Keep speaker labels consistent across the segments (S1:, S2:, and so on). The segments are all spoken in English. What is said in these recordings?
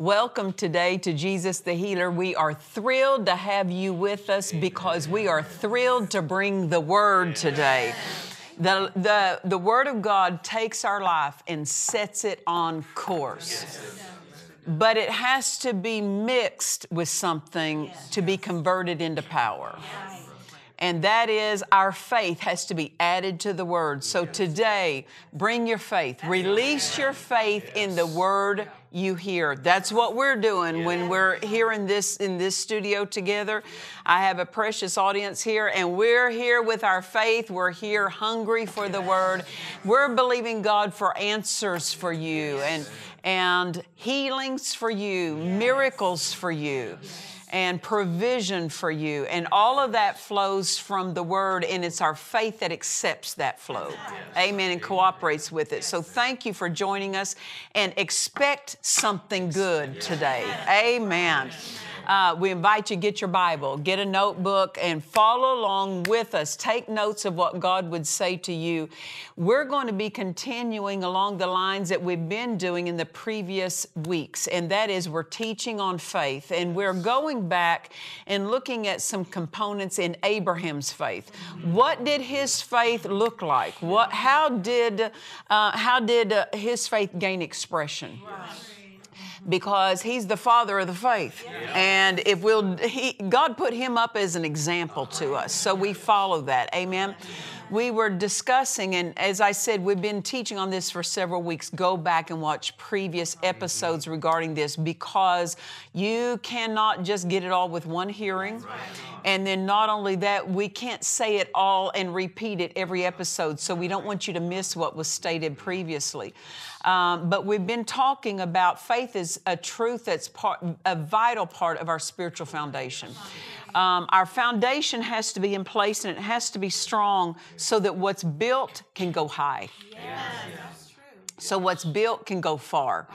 S1: Welcome today to Jesus the Healer. We are thrilled to have you with us because we are thrilled to bring the Word today. The, the, the Word of God takes our life and sets it on course. But it has to be mixed with something to be converted into power. And that is our faith has to be added to the word. So today, bring your faith. Release your faith in the word you hear. That's what we're doing when we're here in this in this studio together. I have a precious audience here and we're here with our faith. We're here hungry for the word. We're believing God for answers for you and and healings for you, miracles for you and provision for you. And all of that flows from the Word, and it's our faith that accepts that flow. Amen. And cooperates with it. So thank you for joining us and expect something good today. Amen. Uh, we invite you get your Bible, get a notebook, and follow along with us. Take notes of what God would say to you. We're going to be continuing along the lines that we've been doing in the previous weeks, and that is we're teaching on faith, and we're going back and looking at some components in Abraham's faith. What did his faith look like? What? How did uh, how did uh, his faith gain expression? Because he's the father of the faith. And if we'll, he, God put him up as an example to us, so we follow that. Amen. We were discussing, and as I said, we've been teaching on this for several weeks. Go back and watch previous episodes regarding this because you cannot just get it all with one hearing. And then, not only that, we can't say it all and repeat it every episode, so we don't want you to miss what was stated previously. Um, but we've been talking about faith is a truth that's part, a vital part of our spiritual foundation. Um, our foundation has to be in place and it has to be strong so that what's built can go high. So what's built can go far.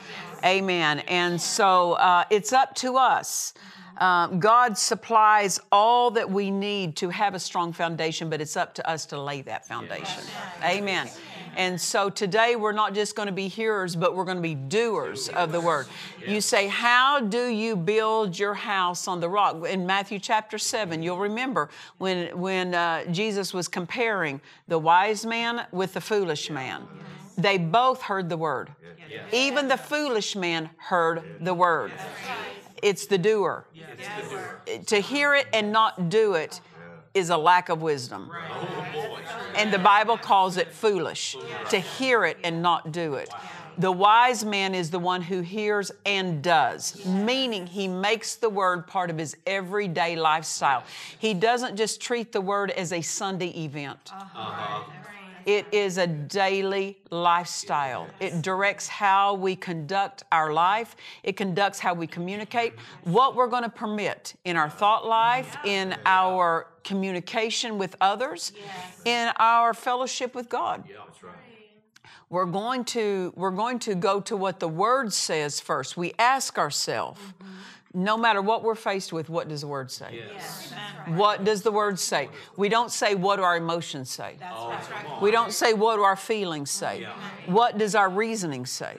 S1: Amen. And so uh, it's up to us. Um, God supplies all that we need to have a strong foundation, but it's up to us to lay that foundation. Amen. And so today we're not just going to be hearers, but we're going to be doers of the word. You say, How do you build your house on the rock? In Matthew chapter 7, you'll remember when, when uh, Jesus was comparing the wise man with the foolish man. They both heard the word. Even the foolish man heard the word. It's the doer. To hear it and not do it is a lack of wisdom. And the Bible calls it foolish to hear it and not do it. The wise man is the one who hears and does, meaning he makes the word part of his everyday lifestyle. He doesn't just treat the word as a Sunday event. Uh-huh. It is a daily lifestyle. It directs how we conduct our life. It conducts how we communicate, what we're going to permit in our thought life, in our communication with others, in our fellowship with God. Yeah, that's right. We're going to we're going to go to what the word says first. We ask ourselves, no matter what we're faced with, what does the word say? What does the word say? We don't say what do our emotions say. That's right. We don't say what do our feelings say. What does our reasoning say?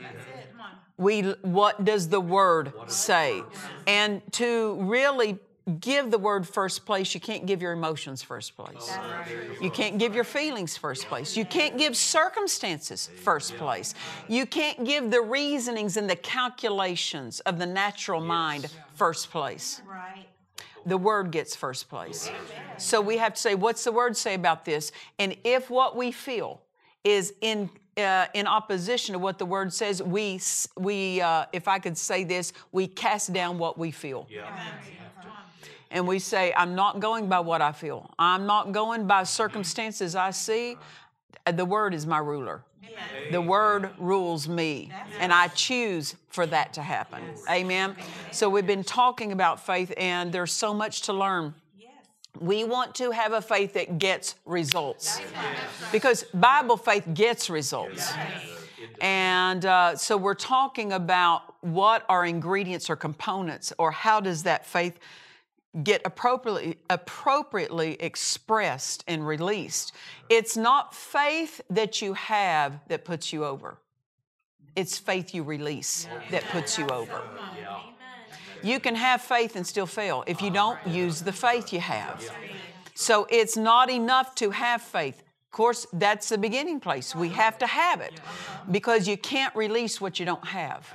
S1: We what does the word say? And to really give the word first place, you can't give your emotions first place. You can't give your feelings first place. You can't give circumstances first place. You can't give the reasonings and the calculations of the natural mind first place.
S2: Right.
S1: the Word gets first place. So we have to say, what's the Word say about this? And if what we feel is in uh, in opposition to what the word says, we, we uh, if I could say this, we cast down what we feel. Yeah. And we say, I'm not going by what I feel. I'm not going by circumstances I see. The word is my ruler. The word rules me, and I choose for that to happen. Amen. So we've been talking about faith, and there's so much to learn. We want to have a faith that gets results because Bible faith gets results. And uh, so we're talking about what are ingredients or components, or how does that faith get appropriately, appropriately expressed and released. It's not faith that you have that puts you over, it's faith you release that puts you over. You can have faith and still fail if you don't use the faith you have. So it's not enough to have faith. Of course, that's the beginning place. We have to have it because you can't release what you don't have.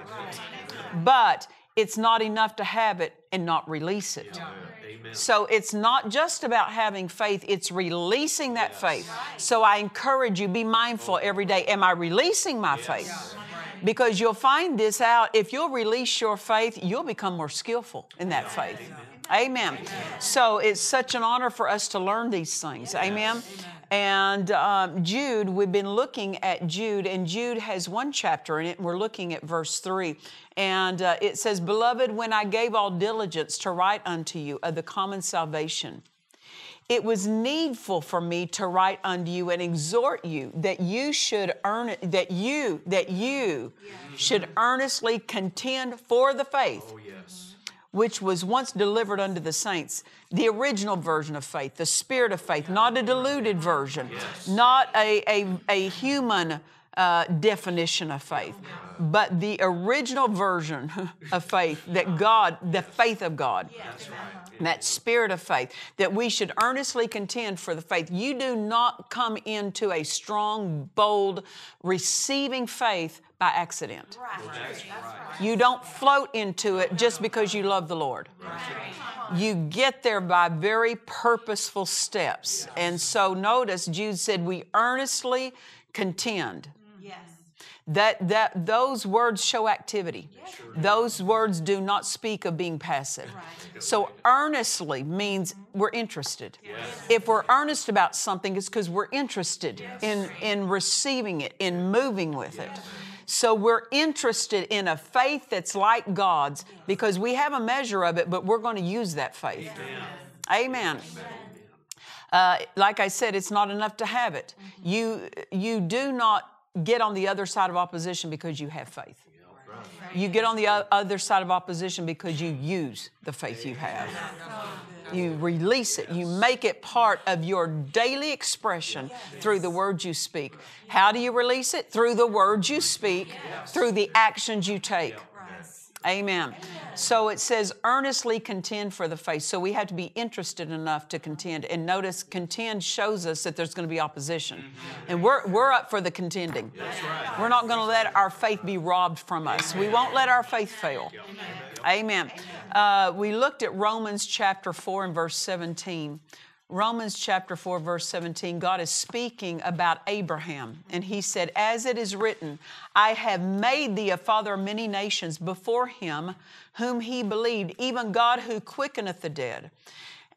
S1: But it's not enough to have it and not release it. So it's not just about having faith, it's releasing that faith. So I encourage you, be mindful oh, every day. Am I releasing my faith? Because you'll find this out. If you'll release your faith, you'll become more skillful in that faith. Amen. So it's such an honor for us to learn these things. Amen. And um, Jude, we've been looking at Jude, and Jude has one chapter in it, and we're looking at verse 3. And uh, it says, Beloved, when I gave all diligence to write unto you of the common salvation, it was needful for me to write unto you and exhort you that you should earn it, that you, that you should earnestly contend for the faith. Oh, yes. Which was once delivered unto the saints, the original version of faith, the spirit of faith, not a diluted version, yes. not a, a, a human uh, definition of faith, but the original version of faith that God, the faith of God. That spirit of faith, that we should earnestly contend for the faith. You do not come into a strong, bold, receiving faith by accident. You don't float into it just because you love the Lord. You get there by very purposeful steps. And so notice Jude said, We earnestly contend that, that those words show activity. Those words do not speak of being passive. Right. So earnestly means we're interested. Yes. If we're earnest about something, it's because we're interested yes. in, in receiving it, in moving with it. So we're interested in a faith that's like God's because we have a measure of it, but we're going to use that faith. Amen. Amen. Uh, like I said, it's not enough to have it. You, you do not get on the other side of opposition because you have faith. You get on the other side of opposition because you use the faith you have. You release it. You make it part of your daily expression through the words you speak. How do you release it? Through the words you speak, through the actions you take. Amen. So it says, earnestly contend for the faith. So we have to be interested enough to contend. And notice, contend shows us that there's going to be opposition. And we're, we're up for the contending. We're not going to let our faith be robbed from us. We won't let our faith fail. Amen. Uh, we looked at Romans chapter 4 and verse 17. Romans chapter 4, verse 17, God is speaking about Abraham. And he said, As it is written, I have made thee a father of many nations before him whom he believed, even God who quickeneth the dead.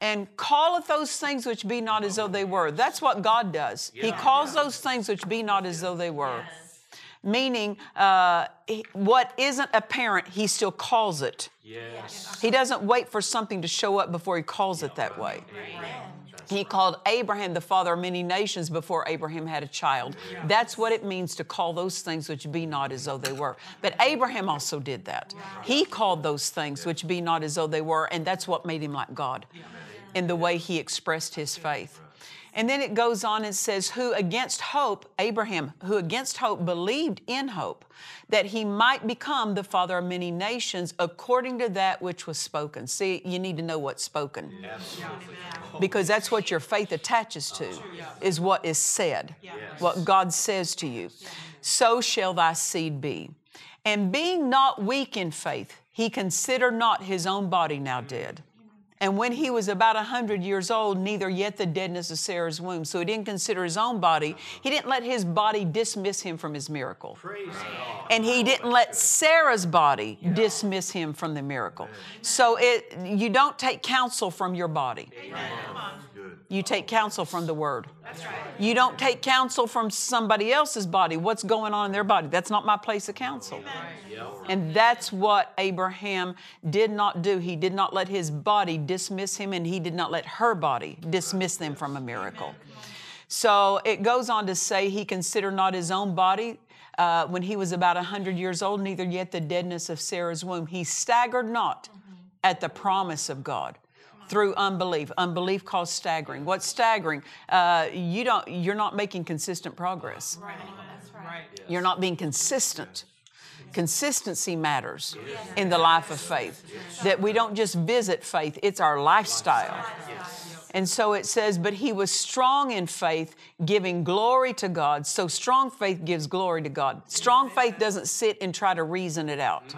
S1: And calleth those things which be not as though they were. That's what God does. He calls those things which be not as though they were. Meaning, uh, what isn't apparent, he still calls it. Yes. He doesn't wait for something to show up before he calls it that way. He called Abraham the father of many nations before Abraham had a child. That's what it means to call those things which be not as though they were. But Abraham also did that. He called those things which be not as though they were, and that's what made him like God in the way he expressed his faith. And then it goes on and says, Who against hope, Abraham, who against hope believed in hope, that he might become the father of many nations according to that which was spoken. See, you need to know what's spoken. Yes. Because that's what your faith attaches to, is what is said, what God says to you. So shall thy seed be. And being not weak in faith, he considered not his own body now dead And when he was about a 100 years old, neither yet the deadness of Sarah's womb. So he didn't consider his own body. He didn't let his body dismiss him from his miracle. And he didn't let Sarah's body dismiss him from the miracle. So it, you don't take counsel from your body. You take counsel from the Word. You don't take counsel from somebody else's body. What's going on in their body? That's not my place of counsel. And that's what Abraham did not do. He did not let his body dismiss him, and he did not let her body dismiss them from a miracle. So it goes on to say he considered not his own body uh, when he was about 100 years old, neither yet the deadness of Sarah's womb. He staggered not at the promise of God through unbelief. Unbelief caused staggering. What's staggering? Uh, you don't. You're not making consistent progress. Right. That's right. You're not being consistent. Consistency matters in the life of faith. That we don't just visit faith; it's our lifestyle. And so it says, but he was strong in faith, giving glory to God. So strong faith gives glory to God. Strong faith doesn't sit and try to reason it out.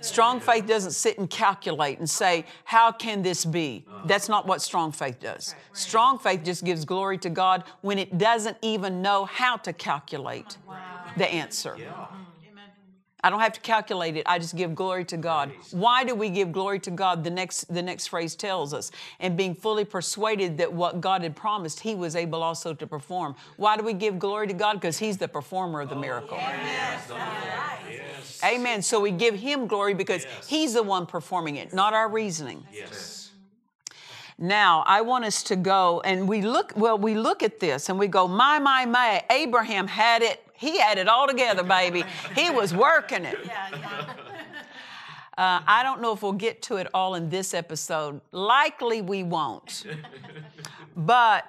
S1: Strong faith doesn't sit and calculate and say, How can this be? That's not what strong faith does. Strong faith just gives glory to God when it doesn't even know how to calculate the answer. I don't have to calculate it. I just give glory to God. Why do we give glory to God? The next, the next phrase tells us. And being fully persuaded that what God had promised, He was able also to perform. Why do we give glory to God? Because He's the performer of the oh, miracle. Yes. Yes. Amen. So we give Him glory because yes. He's the one performing it, not our reasoning. Yes. Now, I want us to go and we look, well, we look at this and we go, my, my, my, Abraham had it he had it all together, baby. He was working it. Uh, I don't know if we'll get to it all in this episode. Likely we won't. But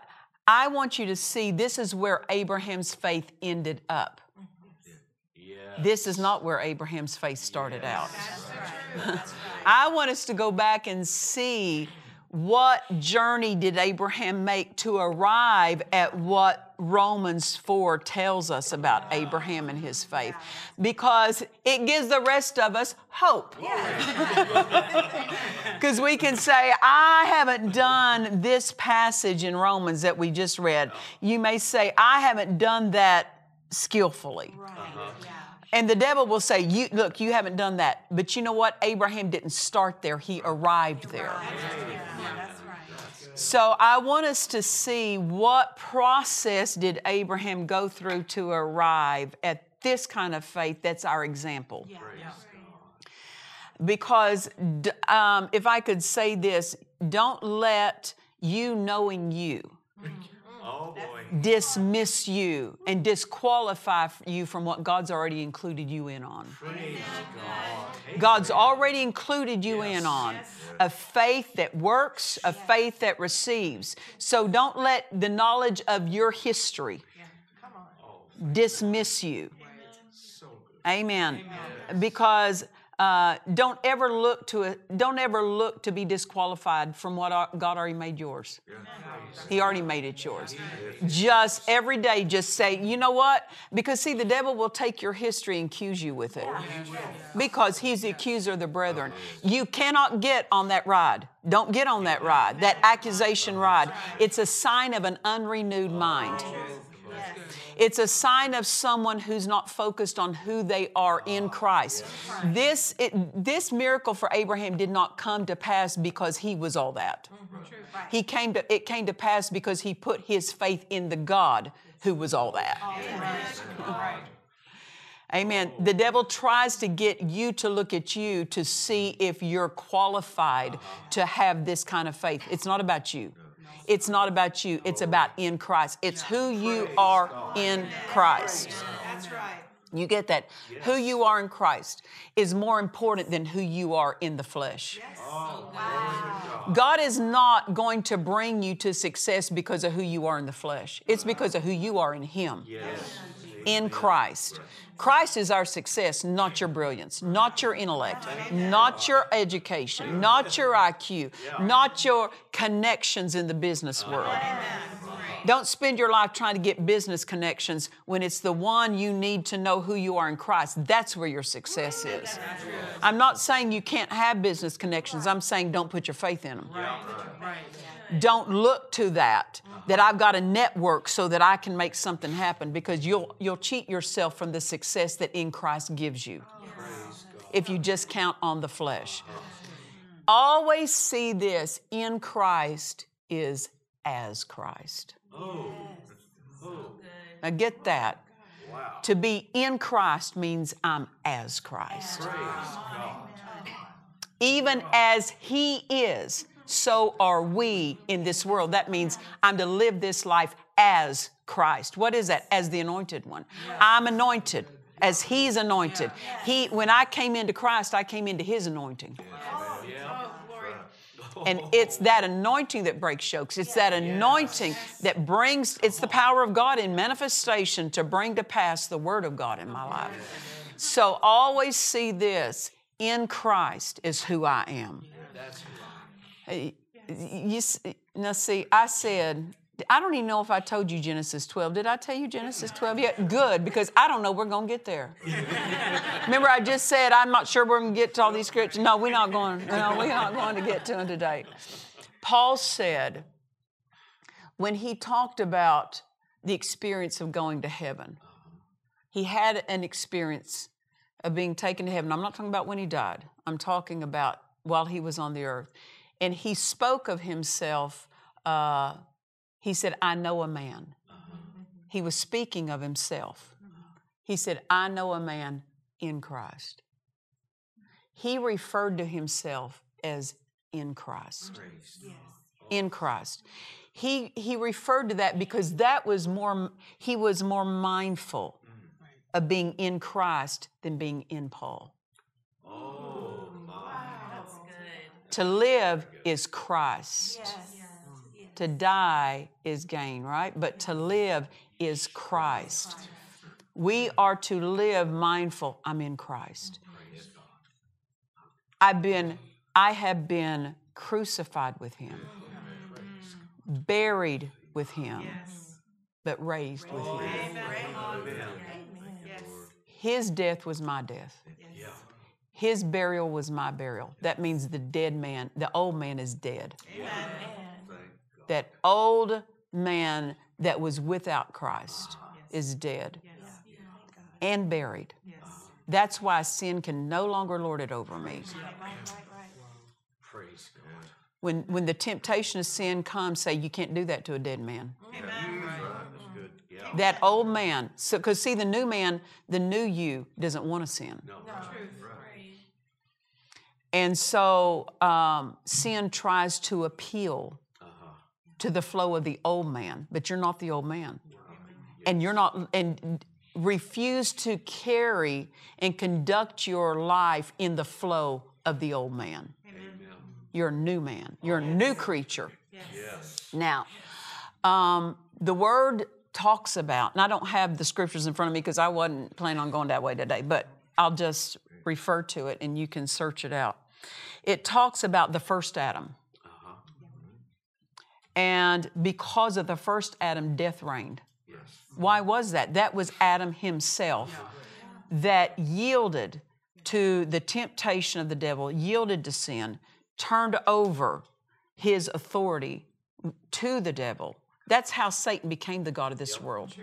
S1: I want you to see this is where Abraham's faith ended up. This is not where Abraham's faith started out. I want us to go back and see what journey did Abraham make to arrive at what Romans 4 tells us about Abraham and his faith? Because it gives the rest of us hope. Because we can say, I haven't done this passage in Romans that we just read. You may say, I haven't done that skillfully. Right. Uh-huh. And the devil will say, you, Look, you haven't done that. But you know what? Abraham didn't start there, he arrived there. So I want us to see what process did Abraham go through to arrive at this kind of faith that's our example. Yeah. Because um, if I could say this, don't let you knowing you. Oh, dismiss you and disqualify you from what God's already included you in on. God's already included you yes. in on a faith that works, a faith that receives. So don't let the knowledge of your history dismiss you. Amen. Because uh, don't ever look to it. Don't ever look to be disqualified from what God already made yours. He already made it yours. Just every day, just say, you know what? Because see, the devil will take your history and accuse you with it. Because he's the accuser of the brethren. You cannot get on that ride. Don't get on that ride, that accusation ride. It's a sign of an unrenewed mind. It's a sign of someone who's not focused on who they are ah, in Christ. This, it, this miracle for Abraham did not come to pass because he was all that. He came to, it came to pass because he put his faith in the God who was all that. Amen. Oh. The devil tries to get you to look at you to see if you're qualified uh-huh. to have this kind of faith. It's not about you. It's not about you, it's about in Christ. It's who you are in Christ. That's right. You get that? Yes. Who you are in Christ is more important than who you are in the flesh. Yes. Oh, oh wow. God is not going to bring you to success because of who you are in the flesh. It's because of who you are in Him. Yes in Christ. Christ is our success, not your brilliance, not your intellect, not your education, not your IQ, not your connections in the business world. Don't spend your life trying to get business connections when it's the one you need to know who you are in Christ. That's where your success is. I'm not saying you can't have business connections. I'm saying don't put your faith in them. Don't look to that that I've got a network so that I can make something happen because you'll you'll cheat yourself from the success that in Christ gives you. If you just count on the flesh. Always see this in Christ is as Christ. Now get that. To be in Christ means I'm as Christ. Even as He is, so are we in this world. That means I'm to live this life as Christ. What is that? As the anointed one. I'm anointed as He's anointed. He, when I came into Christ, I came into His anointing. And it's that anointing that breaks yokes. It's that anointing that brings, it's the power of God in manifestation to bring to pass the Word of God in my life. So always see this in Christ is who I am. Eh, you, eh, now, see, I said, I don't even know if I told you Genesis 12. Did I tell you Genesis 12 yet? Good, because I don't know we're going to get there. Remember, I just said I'm not sure we're going to get to all these scriptures. No, we're not going. No, we're not going to get to them today. Paul said when he talked about the experience of going to heaven, he had an experience of being taken to heaven. I'm not talking about when he died. I'm talking about while he was on the earth, and he spoke of himself. Uh, he said, I know a man. Mm-hmm. He was speaking of himself. Mm-hmm. He said, I know a man in Christ. He referred to himself as in Christ. Oh. In Christ. He, he referred to that because that was more, he was more mindful mm. of being in Christ than being in Paul. To live is Christ. To die is gain, right? But to live is Christ. We are to live mindful, I'm in Christ. I've been, I have been crucified with him, buried with him, but raised with him. His death was my death. His burial was my burial. That means the dead man, the old man is dead. Amen. That old man that was without Christ is dead and buried. That's why sin can no longer lord it over me.
S3: Praise God.
S1: When, when the temptation of sin comes, say, You can't do that to a dead man. That old man, so because see, the new man, the new you doesn't want to sin. And so um, sin tries to appeal to the flow of the old man, but you're not the old man. And you're not, and refuse to carry and conduct your life in the flow of the old man. You're a new man, you're a new creature. Yes. Now, um, the word talks about, and I don't have the scriptures in front of me because I wasn't planning on going that way today, but I'll just refer to it and you can search it out. It talks about the first Adam. Uh-huh. And because of the first Adam, death reigned. Why was that? That was Adam himself that yielded to the temptation of the devil, yielded to sin, turned over his authority to the devil. That's how Satan became the God of this world.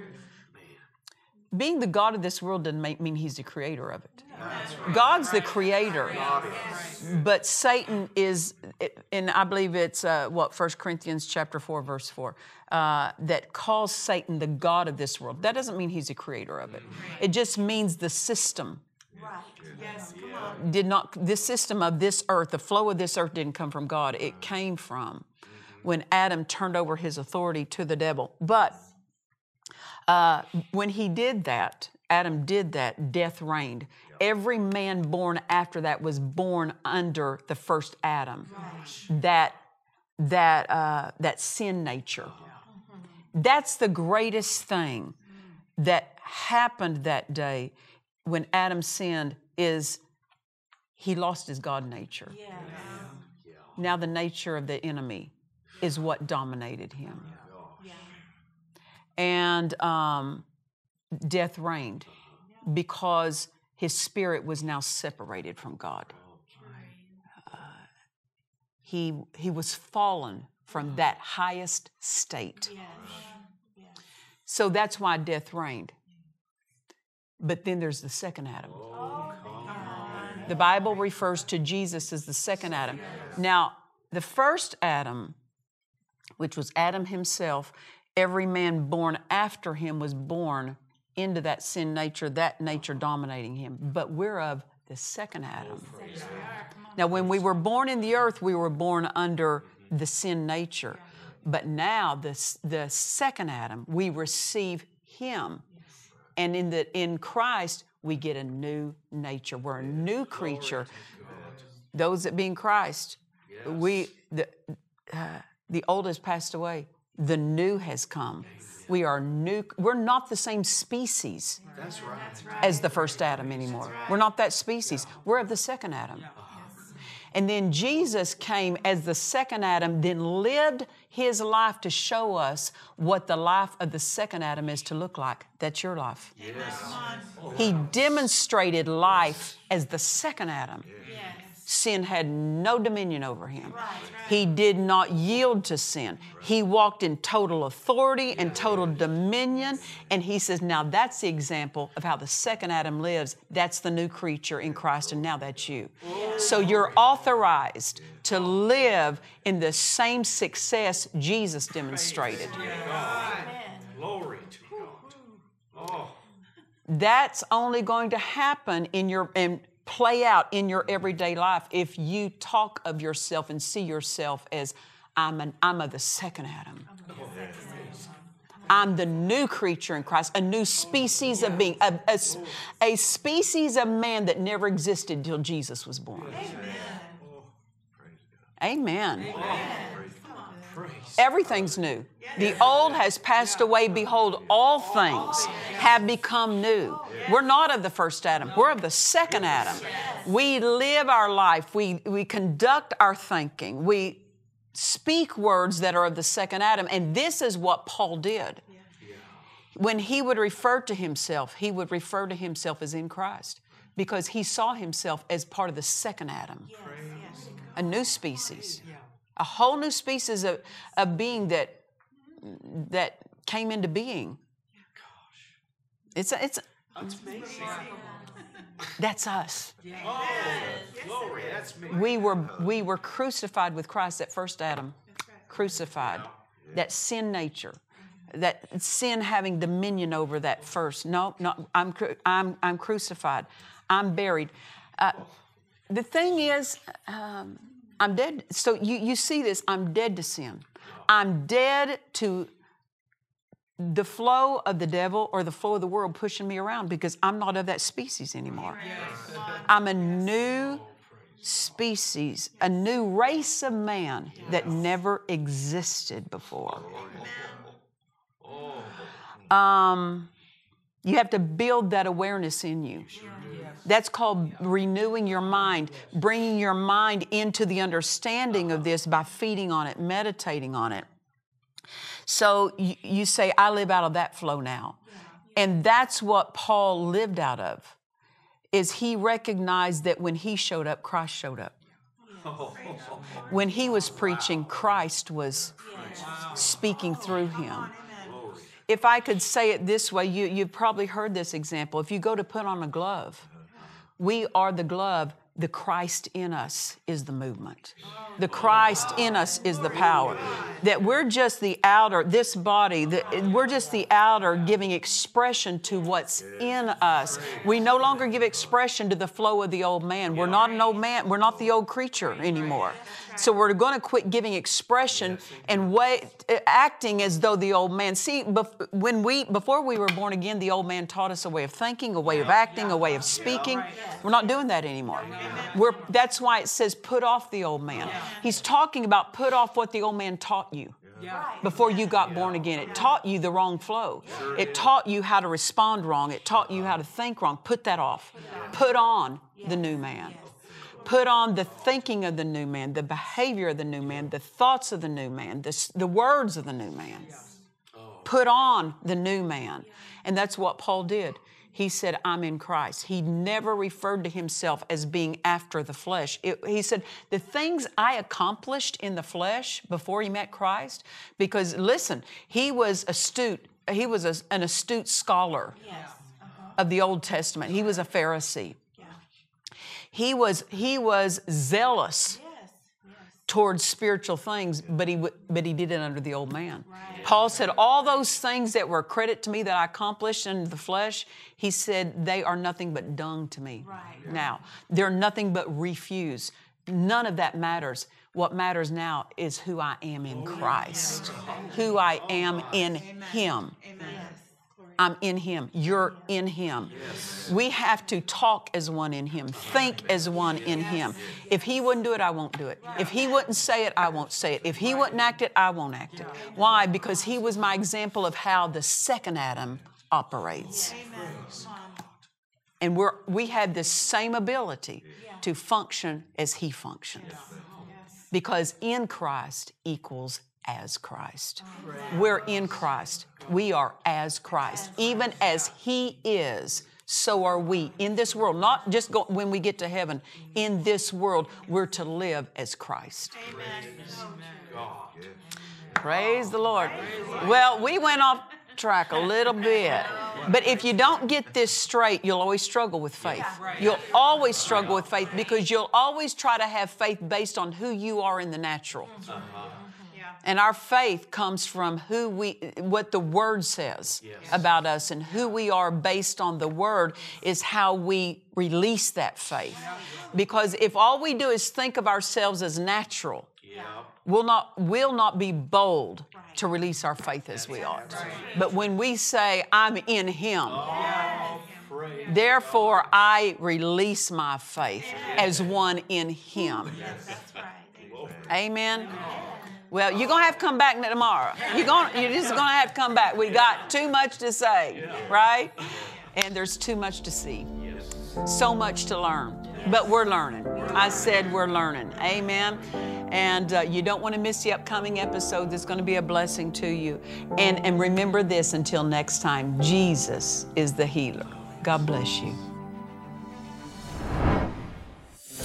S1: Being the God of this world doesn't make, mean he's the creator of it. God's the creator, but Satan is, and I believe it's uh, what 1 Corinthians chapter four, verse four, uh, that calls Satan the god of this world. That doesn't mean he's the creator of it. It just means the system right did not. This system of this earth, the flow of this earth, didn't come from God. It came from when Adam turned over his authority to the devil. But uh, when he did that, Adam did that, death reigned. Every man born after that was born under the first Adam, that, that, uh, that sin nature. That's the greatest thing that happened that day when Adam sinned is he lost his God nature. Now the nature of the enemy is what dominated him. And um, death reigned because his spirit was now separated from God. Uh, he, he was fallen from that highest state. So that's why death reigned. But then there's the second Adam. The Bible refers to Jesus as the second Adam. Now, the first Adam, which was Adam himself, every man born after him was born into that sin nature, that nature dominating him. But we're of the second Adam. Now, when we were born in the earth, we were born under the sin nature. But now, the, the second Adam, we receive him. And in, the, in Christ, we get a new nature. We're a new creature. Those that be in Christ, we the uh, the old has passed away. The new has come. We are new. We're not the same species as the first Adam anymore. We're not that species. We're of the second Adam. And then Jesus came as the second Adam, then lived his life to show us what the life of the second Adam is to look like. That's your life. Yes. He demonstrated life as the second Adam. Yes sin had no dominion over him. He did not yield to sin. He walked in total authority and total dominion. And he says, now that's the example of how the second Adam lives. That's the new creature in Christ, and now that's you. So you're authorized to live in the same success Jesus demonstrated. Glory to God. Oh. That's only going to happen in your in play out in your everyday life if you talk of yourself and see yourself as I'm, an, I'm of the second Adam. I'm the new creature in Christ, a new species of being, a, a, a species of man that never existed until Jesus was born. Amen. Amen. Everything's new. The old has passed away. Behold, all things have become new. We're not of the first Adam, we're of the second Adam. We live our life, we, we conduct our thinking, we speak words that are of the second Adam. And this is what Paul did. When he would refer to himself, he would refer to himself as in Christ because he saw himself as part of the second Adam, a new species a whole new species of, of being that that came into being. It's a, it's a, that's amazing. That's us. Oh, glory, that's me. We were we were crucified with Christ. That first Adam, crucified. That sin nature, that sin having dominion over that first. No, no, I'm I'm I'm crucified. I'm buried. Uh, the thing is. Um, I'm dead. So you, you see this, I'm dead to sin. I'm dead to the flow of the devil or the flow of the world pushing me around because I'm not of that species anymore. I'm a new species, a new race of man that never existed before. Um, you have to build that awareness in you. That's called renewing your mind, bringing your mind into the understanding of this by feeding on it, meditating on it. So you, you say, I live out of that flow now. And that's what Paul lived out of. Is he recognized that when he showed up, Christ showed up. Oh. When he was preaching, Christ was speaking through him. If I could say it this way, you, you've probably heard this example. If you go to put on a glove, we are the glove. The Christ in us is the movement. The Christ in us is the power. That we're just the outer, this body, the, we're just the outer giving expression to what's in us. We no longer give expression to the flow of the old man. We're not an old man, we're not the old creature anymore. So we're going to quit giving expression and acting as though the old man. See, when we before we were born again, the old man taught us a way of thinking, a way of acting, a way of speaking. We're not doing that anymore. We're, that's why it says put off the old man. He's talking about put off what the old man taught you. Before you got born again, it taught you the wrong flow. It taught you how to respond wrong. It taught you how to think wrong. Put that off. Put on the new man. Put on the thinking of the new man, the behavior of the new man, the thoughts of the new man, the, the words of the new man. put on the new man. And that's what Paul did. He said, I'm in Christ. He never referred to himself as being after the flesh. It, he said, The things I accomplished in the flesh before he met Christ, because listen, he was astute, he was a, an astute scholar yes. uh-huh. of the Old Testament. He was a Pharisee. Yeah. He was, he was zealous towards spiritual things, but he, but he did it under the old man. Right. Paul said, All those things that were credit to me that I accomplished in the flesh, he said, they are nothing but dung to me. Right. Now, they're nothing but refuse. None of that matters. What matters now is who I am in oh, Christ, who I oh, am in Him. Amen. I'm in Him. You're in Him. Yes. We have to talk as one in Him, think as one in Him. If He wouldn't do it, I won't do it. If He wouldn't say it, I won't say it. If He wouldn't act it, I won't act it. Why? Because He was my example of how the second Adam operates. And we're, we have the same ability to function as He functioned. Because in Christ equals as Christ. We're in Christ. We are as Christ. Even as He is, so are we in this world. Not just go, when we get to heaven. In this world, we're to live as Christ. Amen. Praise the Lord. Well, we went off track a little bit. But if you don't get this straight, you'll always struggle with faith. You'll always struggle with faith because you'll always try to have faith based on who you are in the natural. And our faith comes from who we, what the Word says yes. about us, and who we are based on the Word is how we release that faith. Because if all we do is think of ourselves as natural, yeah. we'll not will not be bold right. to release our faith as we ought. Right. But when we say, "I'm in Him." Oh. Therefore, I release my faith as one in Him. Amen. Well, you're gonna have to come back tomorrow. You're gonna, you're just gonna have to come back. We got too much to say, right? And there's too much to see, so much to learn. But we're learning. I said we're learning. Amen. And uh, you don't want to miss the upcoming episode. That's going to be a blessing to you. And and remember this until next time. Jesus is the healer. God bless you.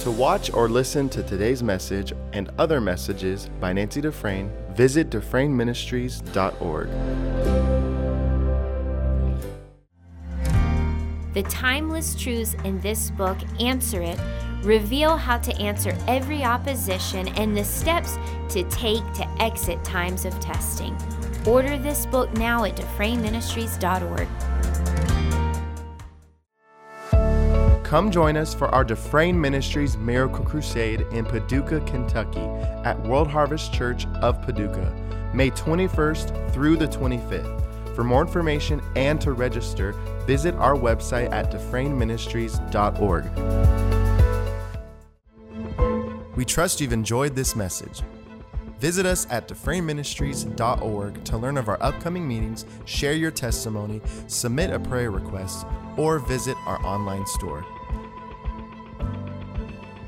S4: To watch or listen to today's message and other messages by Nancy Dufresne, visit DufresneMinistries.org.
S3: The timeless truths in this book answer it, reveal how to answer every opposition and the steps to take to exit times of testing. Order this book now at DufresneMinistries.org.
S4: Come join us for our Dufresne Ministries Miracle Crusade in Paducah, Kentucky at World Harvest Church of Paducah, May 21st through the 25th. For more information and to register, visit our website at DufresneMinistries.org. We trust you've enjoyed this message. Visit us at DufresneMinistries.org to learn of our upcoming meetings, share your testimony, submit a prayer request, or visit our online store.